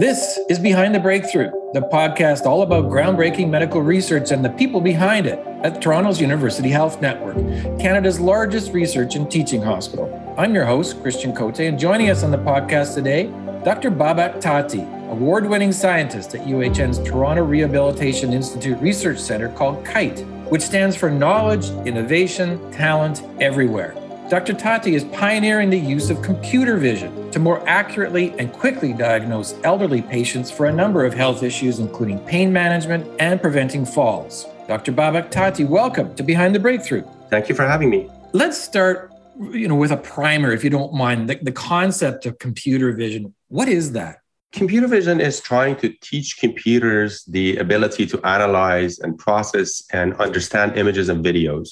This is Behind the Breakthrough, the podcast all about groundbreaking medical research and the people behind it at Toronto's University Health Network, Canada's largest research and teaching hospital. I'm your host, Christian Cote, and joining us on the podcast today, Dr. Babak Taati, award winning scientist at UHN's Toronto Rehabilitation Institute Research Center called KITE, which stands for Knowledge, Innovation, Talent Everywhere. Dr. Taati is pioneering the use of computer vision to more accurately and quickly diagnose elderly patients for a number of health issues, including pain management and preventing falls. Dr. Babak Taati, welcome to Behind the Breakthrough. Thank you for having me. Let's start you know, with a primer, if you don't mind, the, the concept of computer vision. What is that? Computer vision is trying to teach computers the ability to analyze and process and understand images and videos.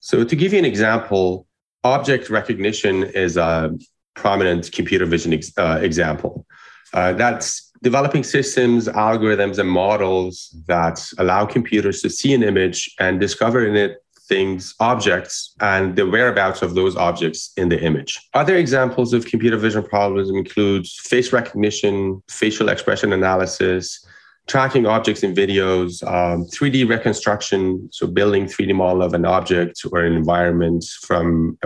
So, to give you an example, object recognition is a prominent computer vision ex- uh, example. Uh, that's developing systems, algorithms, and models that allow computers to see an image and discover in it things, objects, and the whereabouts of those objects in the image. Other examples of computer vision problems include face recognition, facial expression analysis, tracking objects in videos, um, 3D reconstruction, so building 3D model of an object or an environment from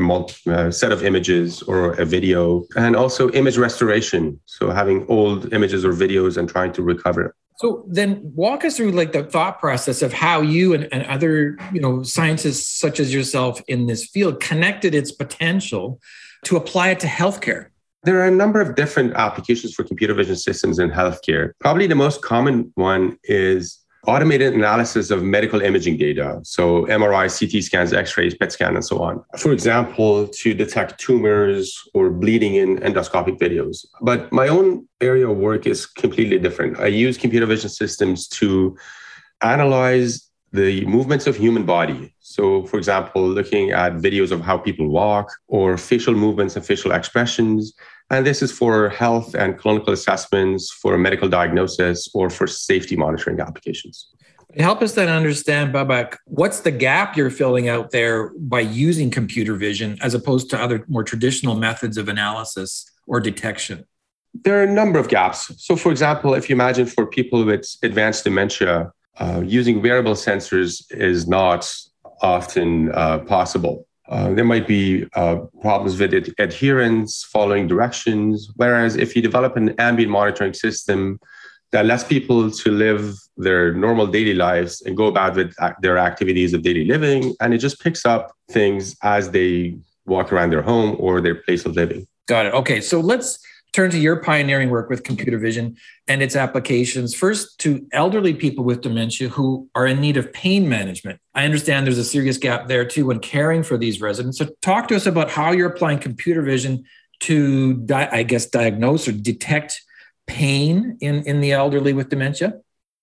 a set of images or a video, and also image restoration, so having old images or videos and trying to recover. So then walk us through like the thought process of how you and, and other, you know, scientists such as yourself in this field connected its potential to apply it to healthcare. There are a number of different applications for computer vision systems in healthcare. Probably the most common one is automated analysis of medical imaging data. So MRI, CT scans, X-rays, PET scan, and so on. For example, to detect tumors or bleeding in endoscopic videos. But my own area of work is completely different. I use computer vision systems to analyze the movements of human body. So, for example, looking at videos of how people walk or facial movements and facial expressions. And this is for health and clinical assessments, for medical diagnosis, or for safety monitoring applications. Help us then understand, Babak, what's the gap you're filling out there by using computer vision as opposed to other more traditional methods of analysis or detection? There are a number of gaps. So, for example, if you imagine for people with advanced dementia, uh, using wearable sensors is not often uh, possible. Uh, there might be uh, problems with ad- adherence, following directions. Whereas if you develop an ambient monitoring system that lets people to live their normal daily lives and go about with their activities of daily living, and it just picks up things as they walk around their home or their place of living. Got it. Okay, so let's turn to your pioneering work with computer vision and its applications first to elderly people with dementia who are in need of pain management. I understand there's a serious gap there too when caring for these residents. So, talk to us about how you're applying computer vision to, di- I guess, diagnose or detect pain in, in the elderly with dementia.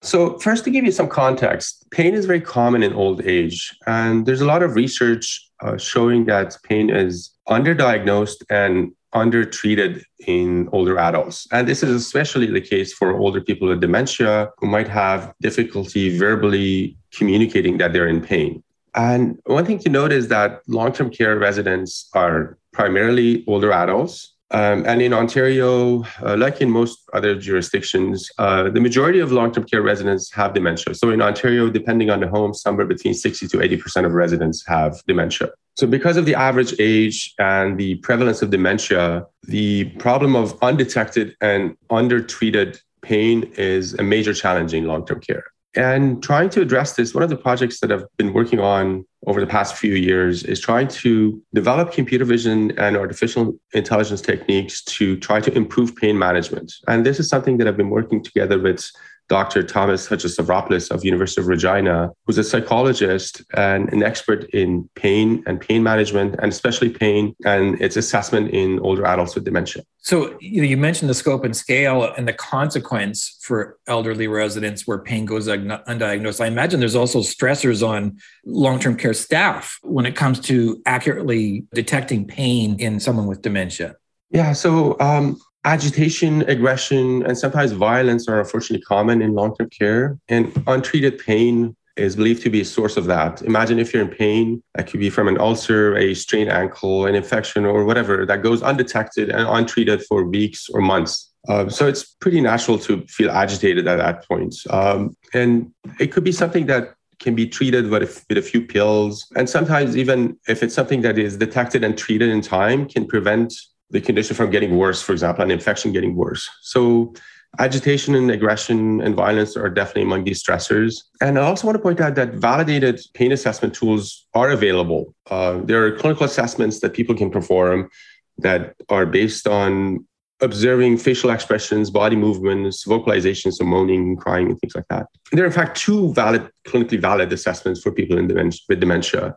So, first, to give you some context, pain is very common in old age. And there's a lot of research uh, showing that pain is underdiagnosed and undertreated in older adults. And this is especially the case for older people with dementia who might have difficulty verbally communicating that they're in pain. And one thing to note is that long term care residents are primarily older adults um, and in Ontario, uh, like in most other jurisdictions, uh, the majority of long term care residents have dementia. So in Ontario, depending on the home, somewhere between 60 to 80% of residents have dementia. So, because of the average age and the prevalence of dementia, the problem of undetected and undertreated pain is a major challenge in long term care. And trying to address this, one of the projects that I've been working on over the past few years is trying to develop computer vision and artificial intelligence techniques to try to improve pain management. And this is something that I've been working together with Dr. Thomas Hadjistavropoulos of University of Regina, who's a psychologist and an expert in pain and pain management, and especially pain and its assessment in older adults with dementia. So you, know, you mentioned the scope and scale and the consequence for elderly residents where pain goes undiagnosed. I imagine there's also stressors on long-term care staff when it comes to accurately detecting pain in someone with dementia. Yeah, so um, agitation, aggression, and sometimes violence are unfortunately common in long term care. And untreated pain is believed to be a source of that. Imagine if you're in pain, that could be from an ulcer, a strained ankle, an infection, or whatever that goes undetected and untreated for weeks or months. Um, so it's pretty natural to feel agitated at that point. Um, and it could be something that can be treated with with a few pills. And sometimes, even if it's something that is detected and treated in time, can prevent the condition from getting worse, for example, an infection getting worse. So agitation and aggression and violence are definitely among these stressors. And I also want to point out that validated pain assessment tools are available. Uh, there are clinical assessments that people can perform that are based on observing facial expressions, body movements, vocalizations, so moaning, crying, and things like that. There are, in fact, two valid, clinically valid assessments for people in dementia, with dementia.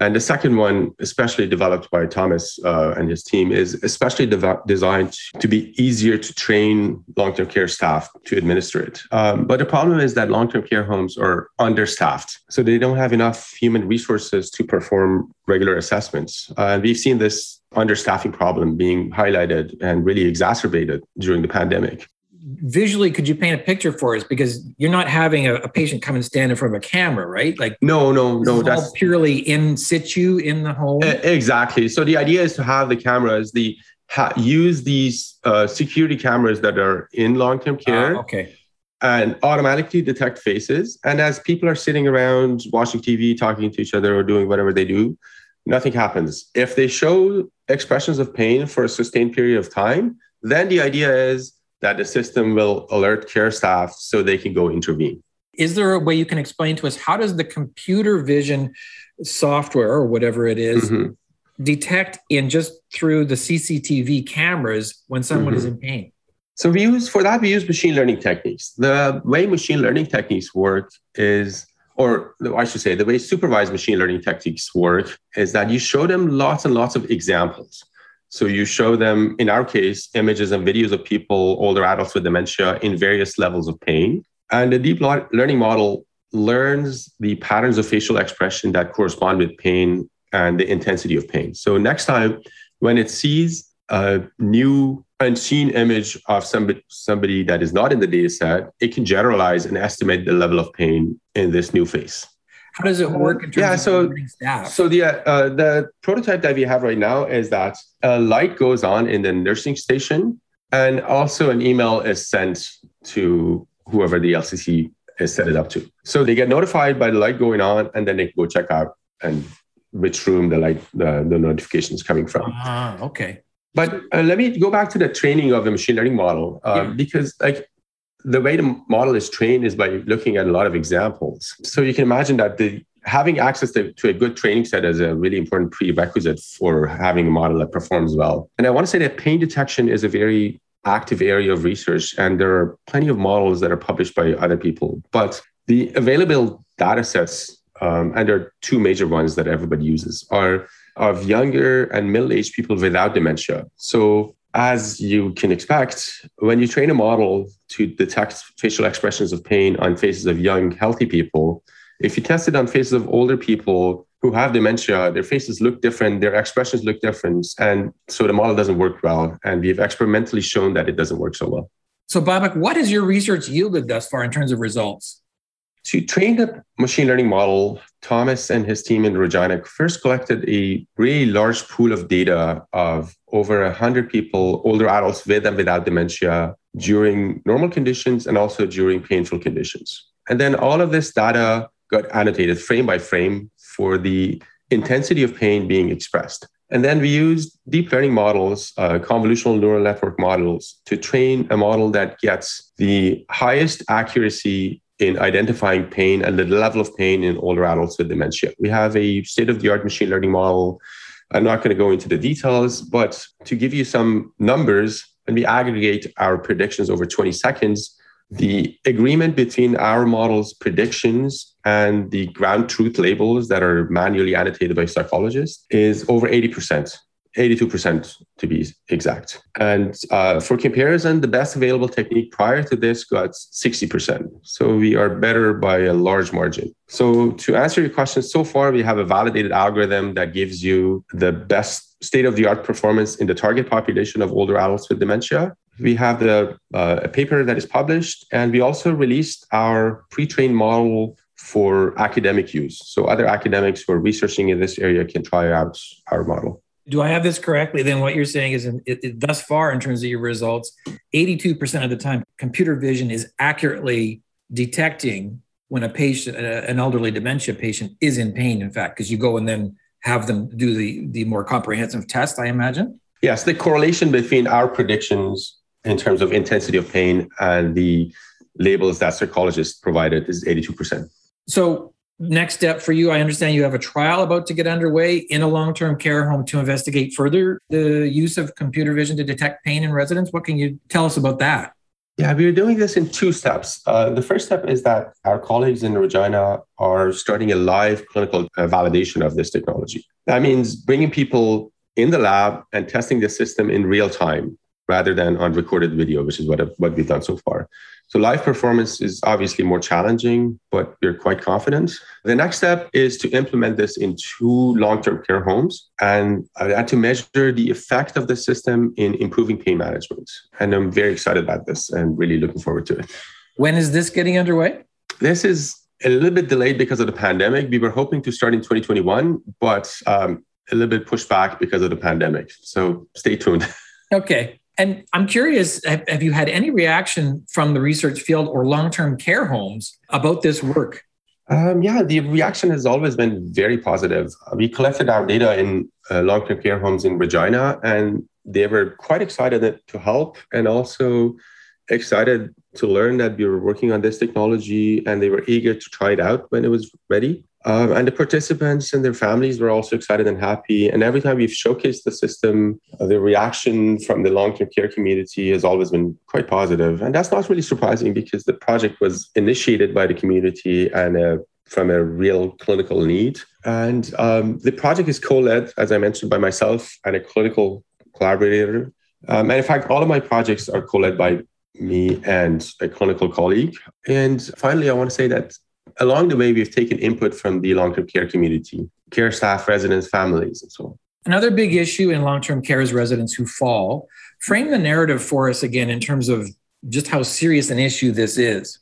And the second one, especially developed by Thomas uh, and his team, is especially de- designed to be easier to train long term care staff to administer it. Um, but the problem is that long term care homes are understaffed. So they don't have enough human resources to perform regular assessments. Uh, and we've seen this understaffing problem being highlighted and really exacerbated during the pandemic visually could you paint a picture for us? Because you're not having a, a patient come and stand in front of a camera right? Like no no no that's purely in situ in the home? Exactly. So the idea is to have the cameras the ha, use these uh, security cameras that are in long-term ah, care uh, okay. and automatically detect faces. And as people are sitting around watching tv talking to each other or doing whatever they do nothing happens. If they show expressions of pain for a sustained period of time then the idea is that the system will alert care staff so they can go intervene. Is there a way you can explain to us how does the computer vision software or whatever it is, mm-hmm. detect in just through the CCTV cameras when someone mm-hmm. is in pain? So we use for that we use machine learning techniques. The way machine learning techniques work is or I should say, the way supervised machine learning techniques work is that you show them lots and lots of examples. So you show them, in our case, images and videos of people, older adults with dementia in various levels of pain. And the deep learning model learns the patterns of facial expression that correspond with pain and the intensity of pain. So next time, when it sees a new unseen image of somebody, somebody that is not in the data set, it can generalize and estimate the level of pain in this new face. How does it work in terms yeah, so? So the uh, the prototype that we have right now is that a light goes on in the nursing station, and also an email is sent to whoever the LCC is set it up to. So they get notified by the light going on, and then they go check out and which room the light the, the notification is coming from. Ah, okay. But uh, let me go back to the training of the machine learning model uh, yeah. because like the way the model is trained is by looking at a lot of examples. So you can imagine that the having access to, to a good training set is a really important prerequisite for having a model that performs well. And I want to say that pain detection is a very active area of research, and there are plenty of models that are published by other people. But the available data sets, um, and there are two major ones that everybody uses, are of younger and middle-aged people without dementia. So as you can expect, when you train a model to detect facial expressions of pain on faces of young, healthy people, if you test it on faces of older people who have dementia, their faces look different, their expressions look different. And so the model doesn't work well. And we've experimentally shown that it doesn't work so well. So, Babak, what has your research yielded thus far in terms of results? To train the machine learning model, Thomas and his team in Regina first collected a really large pool of data of over 100 people, older adults with and without dementia, during normal conditions and also during painful conditions. And then all of this data got annotated frame by frame for the intensity of pain being expressed. And then we used deep learning models, uh, convolutional neural network models, to train a model that gets the highest accuracy in identifying pain and the level of pain in older adults with dementia. We have a state of the art machine learning model. I'm not going to go into the details, but to give you some numbers, when we aggregate our predictions over 20 seconds, the agreement between our model's predictions and the ground truth labels that are manually annotated by psychologists is over 80%. 82% to be exact. And uh, for comparison, the best available technique prior to this got 60%. So we are better by a large margin. So to answer your question, so far we have a validated algorithm that gives you the best state of the art performance in the target population of older adults with dementia. We have the, uh, a paper that is published, and we also released our pre trained model for academic use. So other academics who are researching in this area can try out our model. Do I have this correctly? Then what you're saying is, in, it, it, thus far, in terms of your results, 82% of the time, computer vision is accurately detecting when a patient, an elderly dementia patient, is in pain. In fact, because you go and then have them do the the more comprehensive test. I imagine. Yes, the correlation between our predictions in terms of intensity of pain and the labels that psychologists provided is 82%. So, next step for you, I understand you have a trial about to get underway in a long term care home to investigate further the use of computer vision to detect pain in residents. What can you tell us about that? Yeah, we are doing this in two steps. Uh, the first step is that our colleagues in Regina are starting a live clinical uh, validation of this technology. That means bringing people in the lab and testing the system in real time rather than on recorded video, which is what, what we've done so far. So live performance is obviously more challenging, but we're quite confident. The next step is to implement this in two long-term care homes and, uh, to measure the effect of the system in improving pain management. And I'm very excited about this and really looking forward to it. When is this getting underway? This is a little bit delayed because of the pandemic. We were hoping to start in 2021, but um, a little bit pushed back because of the pandemic. So stay tuned. Okay. And I'm curious, have, have you had any reaction from the research field or long term care homes about this work? Um, yeah, the reaction has always been very positive. We collected our data in uh, long term care homes in Regina, and they were quite excited to help and also excited to learn that we were working on this technology and they were eager to try it out when it was ready. Um, and the participants and their families were also excited and happy. And every time we've showcased the system, uh, the reaction from the long term care community has always been quite positive. And that's not really surprising because the project was initiated by the community and uh, from a real clinical need. And um, the project is co led, as I mentioned, by myself and a clinical collaborator. Um, and in fact, all of my projects are co led by me and a clinical colleague. And finally, I want to say that along the way, we've taken input from the long term care community, care staff, residents, families, and so on. Another big issue in long term care is residents who fall. Frame the narrative for us again in terms of just how serious an issue this is.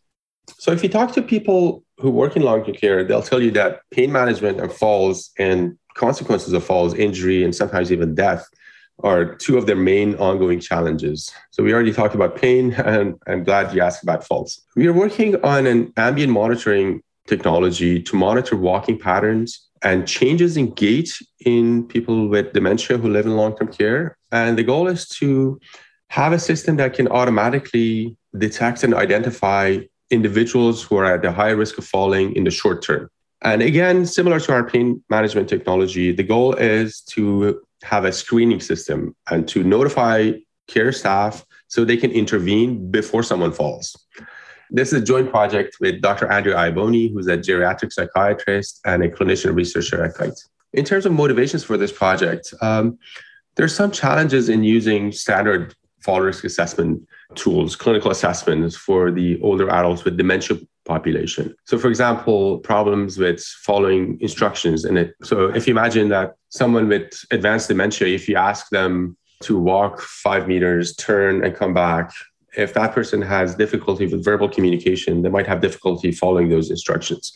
So, if you talk to people who work in long term care, they'll tell you that pain management and falls and consequences of falls, injury, and sometimes even death are two of their main ongoing challenges. So we already talked about pain, and I'm glad you asked about falls. We are working on an ambient monitoring technology to monitor walking patterns and changes in gait in people with dementia who live in long-term care. And the goal is to have a system that can automatically detect and identify individuals who are at a high risk of falling in the short term. And again, similar to our pain management technology, the goal is to have a screening system and to notify care staff so they can intervene before someone falls. This is a joint project with Dr. Andrea Iaboni, who's a geriatric psychiatrist and a clinician researcher at Kite. In terms of motivations for this project, um, there's some challenges in using standard fall risk assessment tools, clinical assessments for the older adults with dementia population. So, for example, problems with following instructions in it. So, if you imagine that someone with advanced dementia, if you ask them to walk five meters, turn, and come back, if that person has difficulty with verbal communication, they might have difficulty following those instructions.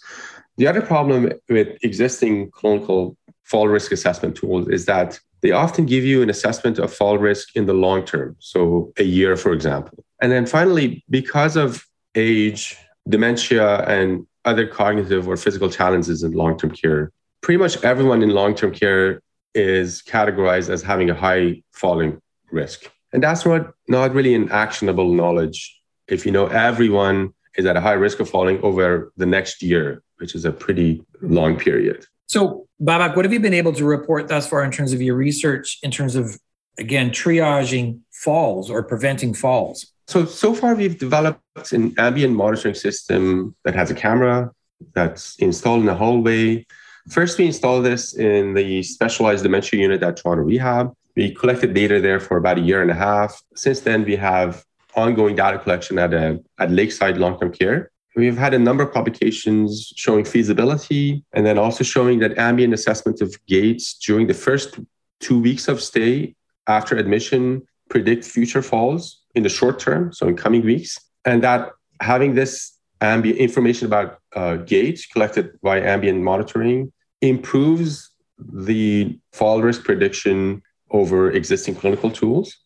The other problem with existing clinical fall risk assessment tools is that they often give you an assessment of fall risk in the long term, so a year, for example. And then finally, because of age, dementia, and other cognitive or physical challenges in long term care, pretty much everyone in long term care is categorized as having a high falling risk. And that's not, not really an actionable knowledge. If you know everyone is at a high risk of falling over the next year, which is a pretty long period. So, Babak, what have you been able to report thus far in terms of your research, in terms of, again, triaging falls or preventing falls? So, so far we've developed an ambient monitoring system that has a camera that's installed in the hallway. First, we installed this in the specialized dementia unit at Toronto Rehab. We collected data there for about a year and a half. Since then, we have ongoing data collection at, a, at Lakeside Long Term Care. We've had a number of publications showing feasibility and then also showing that ambient assessment of gaits during the first two weeks of stay after admission predict future falls in the short term, so in coming weeks, and that having this ambient information about uh, gait collected by ambient monitoring improves the fall risk prediction over existing clinical tools.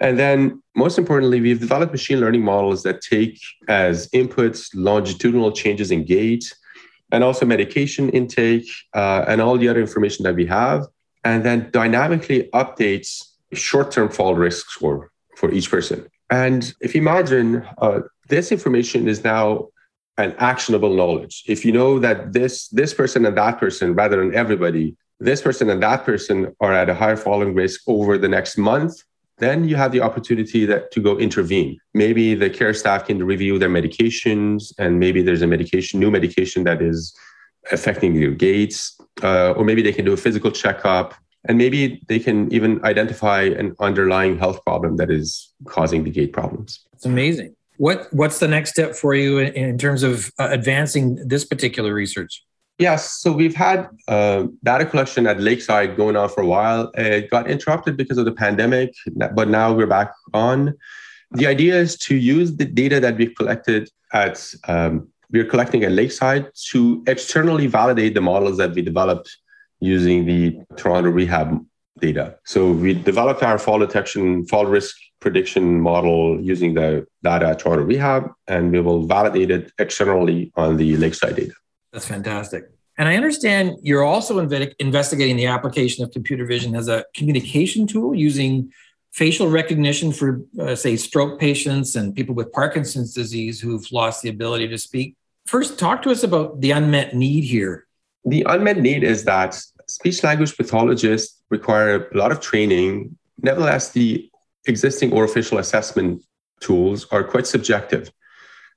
And then, most importantly, we've developed machine learning models that take as inputs longitudinal changes in gait and also medication intake uh, and all the other information that we have, and then dynamically updates short term fall risk score for each person. And if you imagine, uh, this information is now an actionable knowledge. If you know that this this person and that person, rather than everybody, this person and that person are at a higher falling risk over the next month, then you have the opportunity that to go intervene. Maybe the care staff can review their medications, and maybe there's a medication, new medication that is affecting your gaits, uh, or maybe they can do a physical checkup, and maybe they can even identify an underlying health problem that is causing the gait problems. It's amazing. What what's the next step for you in, in terms of uh, advancing this particular research? Yes, so we've had uh, data collection at Lakeside going on for a while. It got interrupted because of the pandemic, but now we're back on. The idea is to use the data that we've collected at um, we're collecting at Lakeside to externally validate the models that we developed using the Toronto Rehab data. So we developed our fall detection, fall risk prediction model using the data at Toronto Rehab, and we will validate it externally on the Lakeside data. That's fantastic. And I understand you're also inve- investigating the application of computer vision as a communication tool using facial recognition for, uh, say, stroke patients and people with Parkinson's disease who've lost the ability to speak. First, talk to us about the unmet need here. The unmet need is that speech language pathologists require a lot of training. Nevertheless, the existing orofacial assessment tools are quite subjective.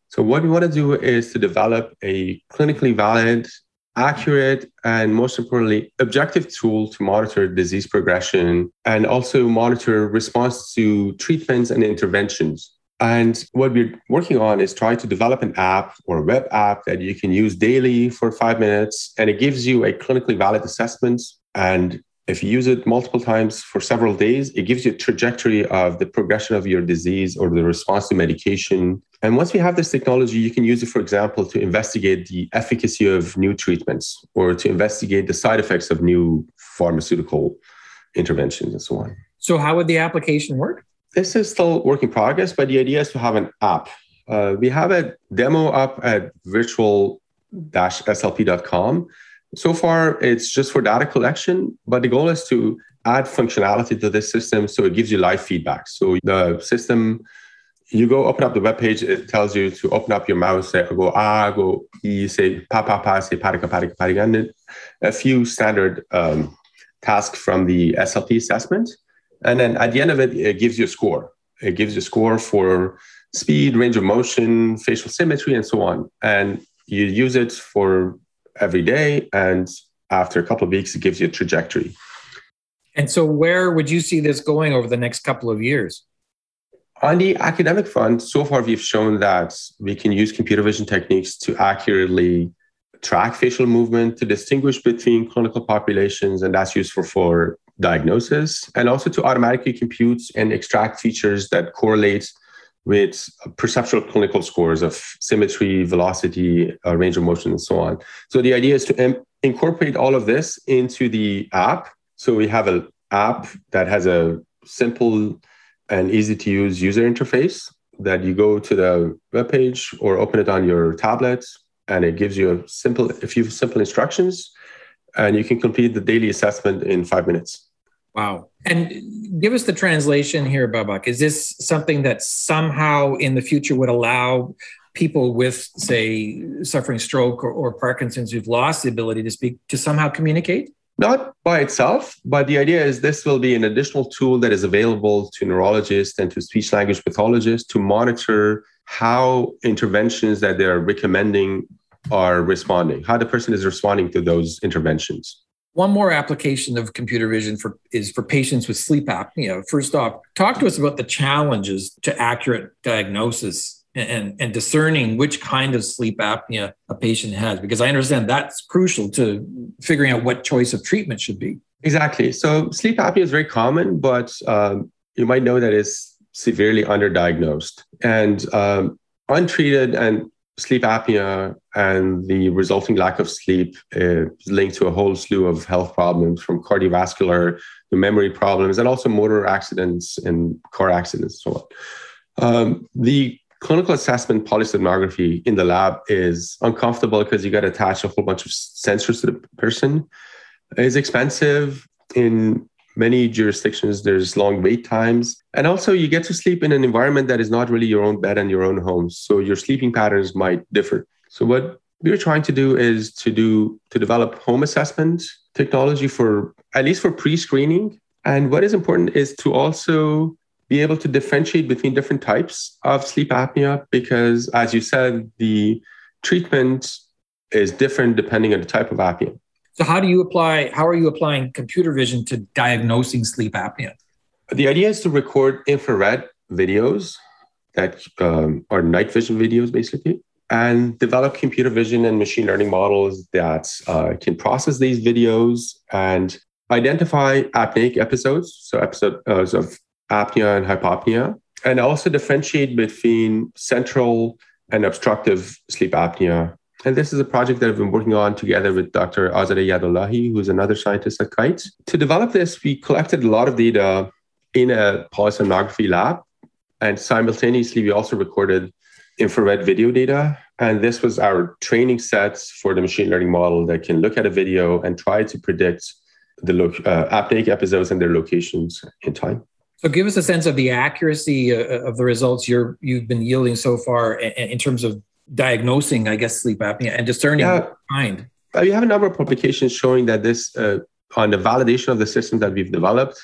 So what we want to do is to develop a clinically valid, accurate, and most importantly, objective tool to monitor disease progression and also monitor response to treatments and interventions. And what we're working on is trying to develop an app or a web app that you can use daily for five minutes. And it gives you a clinically valid assessment and if you use it multiple times for several days, it gives you a trajectory of the progression of your disease or the response to medication. And once we have this technology, you can use it, for example, to investigate the efficacy of new treatments or to investigate the side effects of new pharmaceutical interventions and so on. So, how would the application work? This is still work in progress, but the idea is to have an app. Uh, we have a demo up at virtual-slp.com so far, it's just for data collection, but the goal is to add functionality to this system so it gives you live feedback. So the system, you go open up the web page, it tells you to open up your mouse, say, go ah, go e, say pa pa pa, say parika parika parika, and a few standard um, tasks from the SLP assessment. And then at the end of it, it gives you a score. It gives you a score for speed, range of motion, facial symmetry, and so on. And you use it for every day. And after a couple of weeks, it gives you a trajectory. And so, where would you see this going over the next couple of years? On the academic front, so far we've shown that we can use computer vision techniques to accurately track facial movement, to distinguish between clinical populations, and that's useful for diagnosis, and also to automatically compute and extract features that correlate with perceptual clinical scores of symmetry, velocity, uh, range of motion, and so on. So the idea is to Im- incorporate all of this into the app. So we have an app that has a simple and easy to use user interface that you go to the web page or open it on your tablet and it gives you a simple a few simple instructions and you can complete the daily assessment in five minutes Wow. And give us the translation here, Babak. Is this something that somehow in the future would allow people with, say, suffering stroke or, or, Parkinson's who've lost the ability to speak to somehow communicate? Not by itself, but the idea is this will be an additional tool that is available to neurologists and to speech language pathologists to monitor how interventions that they're recommending are responding, how the person is responding to those interventions. One more application of computer vision for is for patients with sleep apnea. First off, talk to us about the challenges to accurate diagnosis and, and discerning which kind of sleep apnea a patient has, because I understand that's crucial to figuring out what choice of treatment should be. Exactly. So sleep apnea is very common, but um, you might know that it's severely underdiagnosed and um, untreated and sleep apnea and the resulting lack of sleep is linked to a whole slew of health problems from cardiovascular to memory problems and also motor accidents and car accidents and so on. Um, the clinical assessment polysomnography in the lab is uncomfortable because you got to attach a whole bunch of sensors to the person. It's expensive in many jurisdictions. There's long wait times, and also you get to sleep in an environment that is not really your own bed and your own home. So your sleeping patterns might differ. So what we're trying to do is to do to develop home assessment technology for at least for pre-screening. And what is important is to also be able to differentiate between different types of sleep apnea because, as you said, the treatment is different depending on the type of apnea. So, how do you apply? How are you applying computer vision to diagnosing sleep apnea? The idea is to record infrared videos that um, are night vision videos, basically, and develop computer vision and machine learning models that uh, can process these videos and identify apneic episodes, so episodes of apnea and hypopnea, and also differentiate between central and obstructive sleep apnea. And this is a project that I've been working on together with Dr. Azadeh Yadollahi, who's another scientist at Kite. To develop this, we collected a lot of data in a polysomnography lab. And simultaneously, we also recorded infrared video data. And this was our training sets for the machine learning model that can look at a video and try to predict the lo- uh, episodes and their locations in time. So, give us a sense of the accuracy uh, of the results you're you've been yielding so far in terms of diagnosing, I guess, sleep apnea and discerning yeah. kind. Uh, we have a number of publications showing that this, uh, on the validation of the system that we've developed,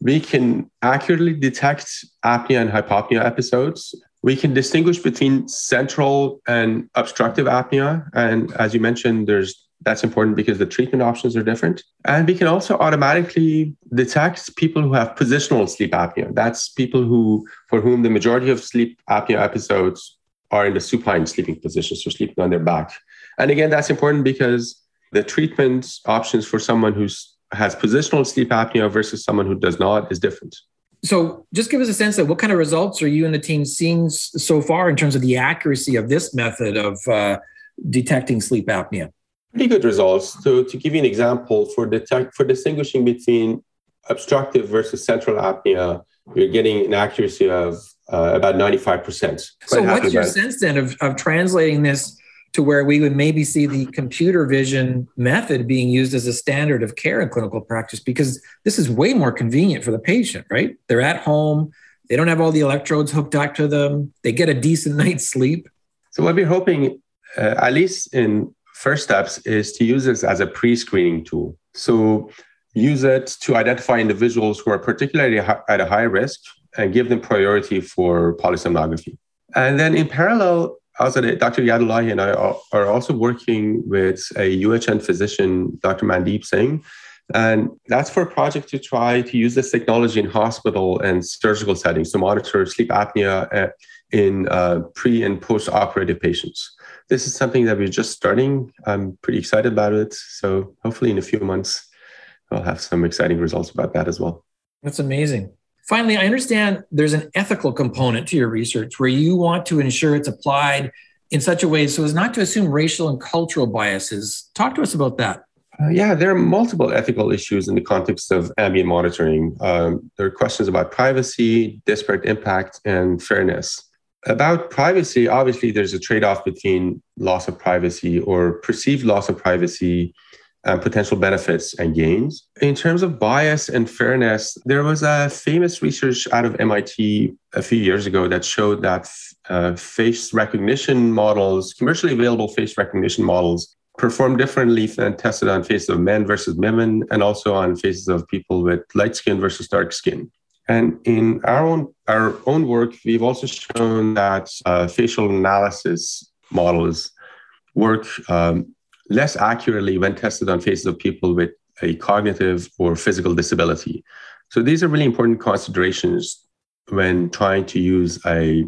we can accurately detect apnea and hypopnea episodes. We can distinguish between central and obstructive apnea. And as you mentioned, there's that's important because the treatment options are different. And we can also automatically detect people who have positional sleep apnea. That's people who, for whom the majority of sleep apnea episodes are in the supine sleeping position, so sleeping on their back. And again, that's important because the treatment options for someone who has positional sleep apnea versus someone who does not is different. So, just give us a sense of what kind of results are you and the team seeing so far in terms of the accuracy of this method of uh, detecting sleep apnea? pretty good results. So to give you an example, for detect for distinguishing between obstructive versus central apnea, you're getting an accuracy of uh, about 95%. so what's your sense then of, of translating this to where we would maybe see the computer vision method being used as a standard of care in clinical practice because this is way more convenient for the patient, right? They're at home, they don't have all the electrodes hooked up to them, they get a decent night's sleep. So what we're hoping, uh, at least in first steps is to use this as a pre-screening tool. So use it to identify individuals who are particularly at a high risk and give them priority for polysomnography. And then in parallel, also Dr. Yadollahi and I are also working with a UHN physician, Dr. Mandeep Singh, and that's for a project to try to use this technology in hospital and surgical settings to monitor sleep apnea uh, in uh, pre and post operative patients this is something that we're just starting. I'm pretty excited about it. So hopefully in a few months, I'll have some exciting results about that as well. That's amazing. Finally, I understand there's an ethical component to your research where you want to ensure it's applied in such a way so as not to assume racial and cultural biases. Talk to us about that. Uh, yeah, there are multiple ethical issues in the context of ambient monitoring. Um, there are questions about privacy, disparate impact, and fairness about privacy, obviously, there's a trade off between loss of privacy or perceived loss of privacy and potential benefits and gains. In terms of bias and fairness, there was a famous research out of MIT a few years ago that showed that uh, face recognition models, commercially available face recognition models, perform differently than tested on faces of men versus women and also on faces of people with light skin versus dark skin. And in our own our own work, we've also shown that uh, facial analysis models work um, less accurately when tested on faces of people with a cognitive or physical disability. So these are really important considerations when trying to use a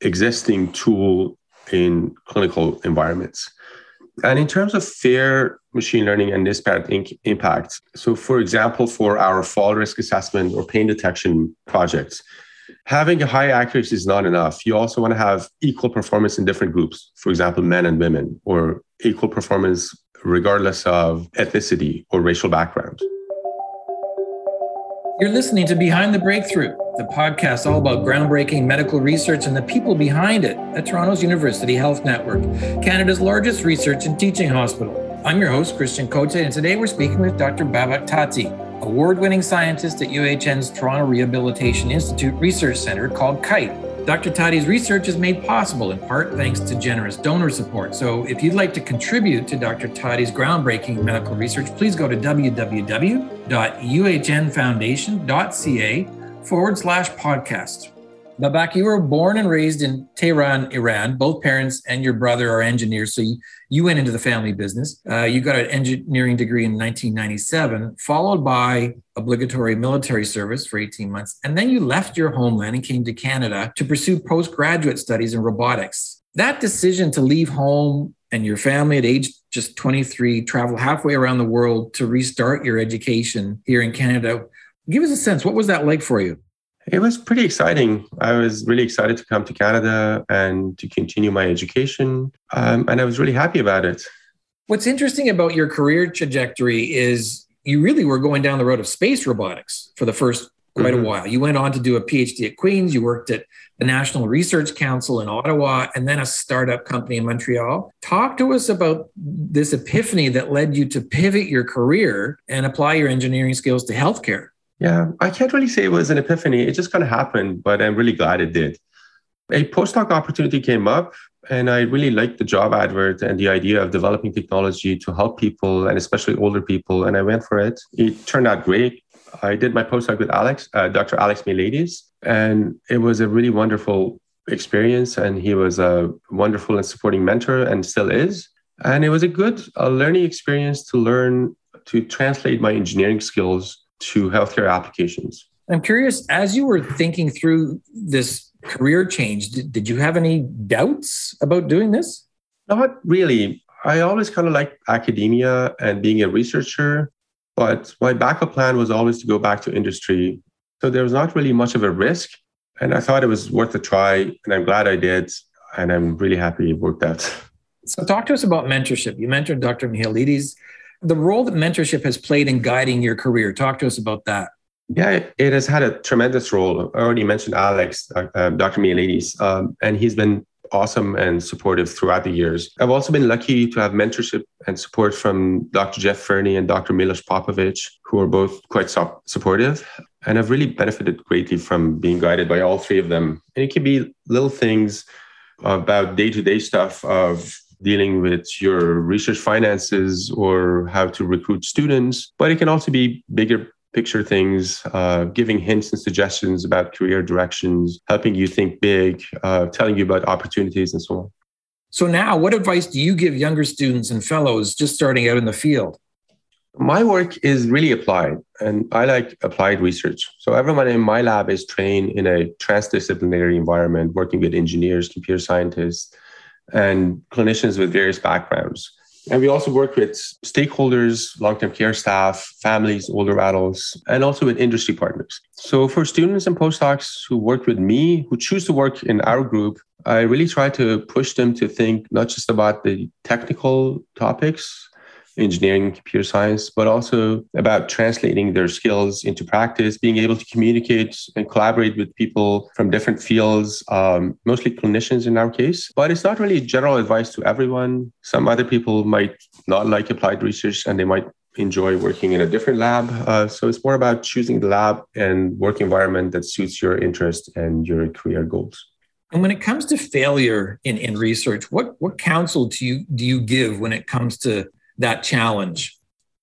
existing tool in clinical environments. And in terms of fair machine learning and disparate impact, so for example, for our fall risk assessment or pain detection projects, having a high accuracy is not enough. You also want to have equal performance in different groups, for example, men and women, or equal performance regardless of ethnicity or racial background. You're listening to Behind the Breakthrough, the podcast all about groundbreaking medical research and the people behind it at Toronto's University Health Network, Canada's largest research and teaching hospital. I'm your host, Christian Cote, and today we're speaking with Dr. Babak Taati, award winning scientist at UHN's Toronto Rehabilitation Institute Research Center called KITE. Dr. Taati's research is made possible in part thanks to generous donor support. So if you'd like to contribute to Dr. Taati's groundbreaking medical research, please go to www.uhnfoundation.ca forward slash podcast. Babak, you were born and raised in Tehran, Iran. Both parents and your brother are engineers, so you, you went into the family business. Uh, you got an engineering degree in 1997, followed by obligatory military service for 18 months. And then you left your homeland and came to Canada to pursue postgraduate studies in robotics. That decision to leave home and your family at age just 23, travel halfway around the world to restart your education here in Canada, give us a sense. What was that like for you? It was pretty exciting. I was really excited to come to Canada and to continue my education. Um, and I was really happy about it. What's interesting about your career trajectory is you really were going down the road of space robotics for the first quite mm-hmm. a while. You went on to do a PhD at Queen's, you worked at the National Research Council in Ottawa, and then a startup company in Montreal. Talk to us about this epiphany that led you to pivot your career and apply your engineering skills to healthcare. Yeah, I can't really say it was an epiphany. It just kind of happened, but I'm really glad it did. A postdoc opportunity came up, and I really liked the job advert and the idea of developing technology to help people and especially older people. And I went for it. It turned out great. I did my postdoc with Alex, uh, Dr. Alex Mihailidis, and it was a really wonderful experience. And he was a wonderful and supporting mentor and still is. And it was a good uh, learning experience to learn to translate my engineering skills to healthcare applications. I'm curious, as you were thinking through this career change, did, did you have any doubts about doing this? Not really. I always kind of liked academia and being a researcher, but my backup plan was always to go back to industry. So there was not really much of a risk. And I thought it was worth a try. And I'm glad I did. And I'm really happy it worked out. So, talk to us about mentorship. You mentored Dr. Mihailidis the role that mentorship has played in guiding your career. Talk to us about that. Yeah, it has had a tremendous role. I already mentioned Alex, uh, Dr. Mihailidis, um, and he's been awesome and supportive throughout the years. I've also been lucky to have mentorship and support from Dr. Geoff Fernie and Dr. Milos Popovic, who are both quite so- supportive. And I've really benefited greatly from being guided by all three of them. And it can be little things about day to day stuff of dealing with your research finances or how to recruit students, but it can also be bigger picture things, uh, giving hints and suggestions about career directions, helping you think big, uh, telling you about opportunities, and so on. So, now what advice do you give younger students and fellows just starting out in the field? My work is really applied, and I like applied research. So, everyone in my lab is trained in a transdisciplinary environment, working with engineers, computer scientists, and clinicians with various backgrounds. And we also work with stakeholders, long term care staff, families, older adults, and also with industry partners. So, for students and postdocs who work with me, who choose to work in our group, I really try to push them to think not just about the technical topics engineering, computer science, but also about translating their skills into practice, being able to communicate and collaborate with people from different fields, um, mostly clinicians in our case. But it's not really general advice to everyone. Some other people might not like applied research and they might enjoy working in a different lab. Uh, so it's more about choosing the lab and work environment that suits your interest and your career goals. And when it comes to failure in, in research, what, what counsel do you do you give when it comes to that challenge?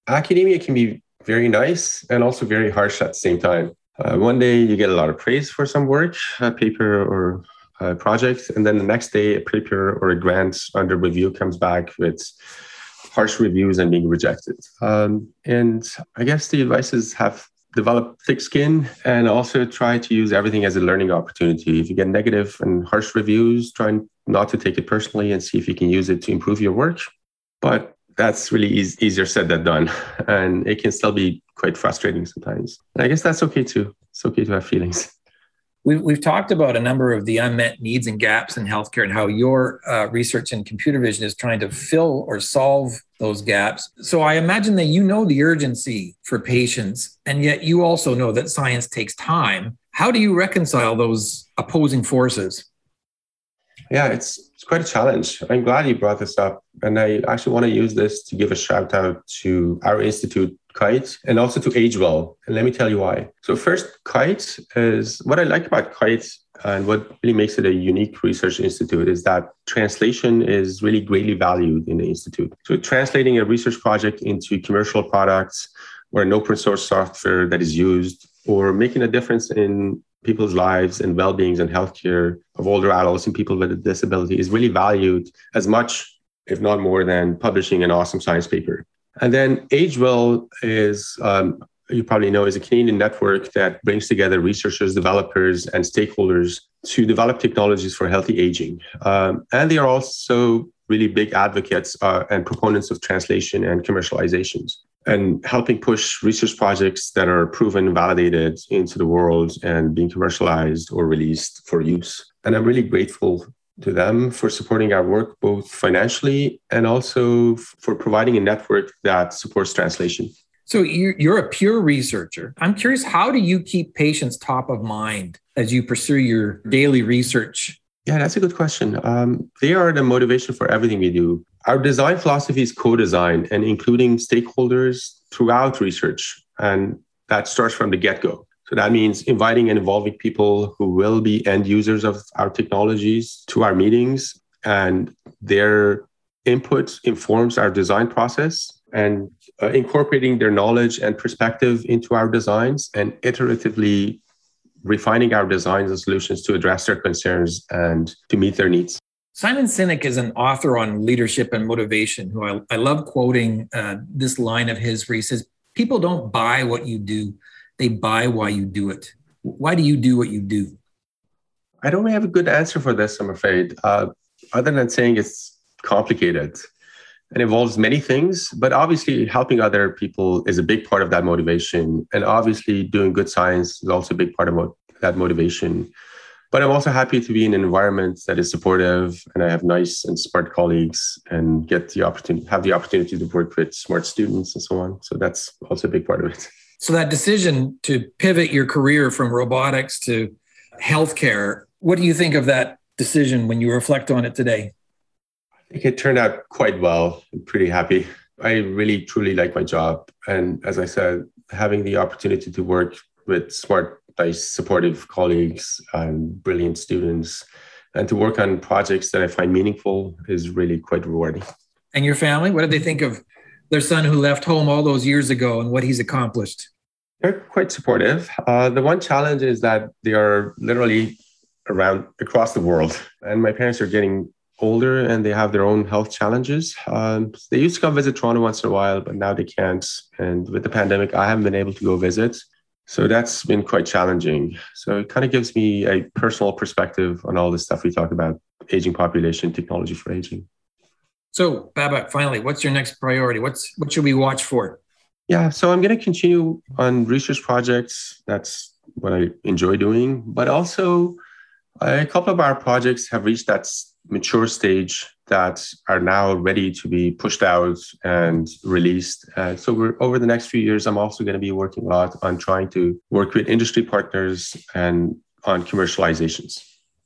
Academia can be very nice and also very harsh at the same time. Uh, one day you get a lot of praise for some work, a paper or a project, and then the next day a paper or a grant under review comes back with harsh reviews and being rejected. Um, and I guess the advice is have develop thick skin and also try to use everything as a learning opportunity. If you get negative and harsh reviews, try not to take it personally and see if you can use it to improve your work. But that's really easy, easier said than done. And it can still be quite frustrating sometimes. And I guess that's okay too. It's okay to have feelings. We've, we've talked about a number of the unmet needs and gaps in healthcare and how your uh, research in computer vision is trying to fill or solve those gaps. So I imagine that you know the urgency for patients, and yet you also know that science takes time. How do you reconcile those opposing forces? Yeah, it's, it's quite a challenge. I'm glad you brought this up. And I actually want to use this to give a shout out to our institute Kite and also to AgeWell. And let me tell you why. So, first, Kite is what I like about Kite and what really makes it a unique research institute is that translation is really greatly valued in the institute. So, translating a research project into commercial products or an open source software that is used or making a difference in people's lives and well-beings and healthcare of older adults and people with a disability is really valued as much if not more than publishing an awesome science paper and then AgeWell is, um, you probably know, is a Canadian network that brings together researchers, developers, and stakeholders to develop technologies for healthy aging. Um, and they are also really big advocates uh, and proponents of translation and commercializations and helping push research projects that are proven validated into the world and being commercialized or released for use. And I'm really grateful to them for supporting our work, both financially and also for providing a network that supports translation. So you're a pure researcher. I'm curious, how do you keep patients top of mind as you pursue your daily research? Yeah, that's a good question. Um, they are the motivation for everything we do. Our design philosophy is co design and including stakeholders throughout research. And that starts from the get go. So that means inviting and involving people who will be end users of our technologies to our meetings, and their input informs our design process and uh, incorporating their knowledge and perspective into our designs and iteratively refining our designs and solutions to address their concerns and to meet their needs. Simon Sinek is an author on leadership and motivation who I, I love quoting uh, this line of his where he says, People don't buy what you do, they buy why you do it. Why do you do what you do? I don't have a good answer for this, I'm afraid, uh, other than saying it's complicated. It involves many things, but obviously helping other people is a big part of that motivation. And obviously doing good science is also a big part of that motivation. But I'm also happy to be in an environment that is supportive and I have nice and smart colleagues and get the opportunity, have the opportunity to work with smart students and so on. So that's also a big part of it. So that decision to pivot your career from robotics to healthcare, what do you think of that decision when you reflect on it today? Think it turned out quite well. I'm pretty happy. I really truly like my job. And as I said, having the opportunity to work with smart, nice, supportive colleagues and brilliant students and to work on projects that I find meaningful is really quite rewarding. And your family, what did they think of their son who left home all those years ago and what he's accomplished? They're quite supportive. Uh, the one challenge is that they are literally around across the world, and my parents are getting older and they have their own health challenges. Um, they used to come visit Toronto once in a while, but now they can't. And with the pandemic, I haven't been able to go visit. So that's been quite challenging. So it kind of gives me a personal perspective on all the stuff we talk about aging population, technology for aging. So, Babak, finally, what's your next priority? What's what should we watch for? Yeah, so I'm going to continue on research projects. That's what I enjoy doing. But also, a couple of our projects have reached that mature stage that are now ready to be pushed out and released. Uh, so we're over the next few years, I'm also going to be working a lot on trying to work with industry partners and on commercializations.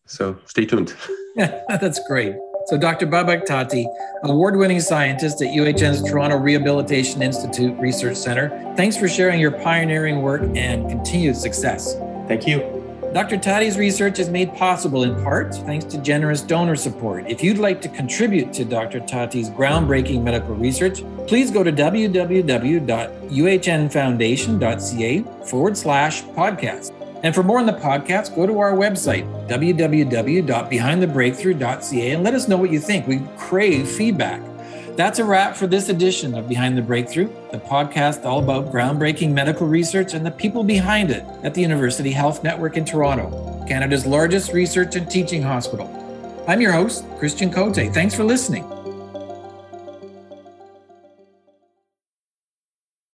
So stay tuned. Yeah, that's great. So, Dr. Babak Taati, award winning scientist at UHN's Toronto Rehabilitation Institute Research Center, thanks for sharing your pioneering work and continued success. Thank you. Dr. Taati's research is made possible in part thanks to generous donor support. If you'd like to contribute to Dr. Taati's groundbreaking medical research, please go to www.uhnfoundation.ca forward slash podcast. And for more on the podcast, go to our website, www.behindthebreakthrough.ca, and let us know what you think. We crave feedback. That's a wrap for this edition of Behind the Breakthrough, the podcast all about groundbreaking medical research and the people behind it at the University Health Network in Toronto, Canada's largest research and teaching hospital. I'm your host, Christian Cote. Thanks for listening.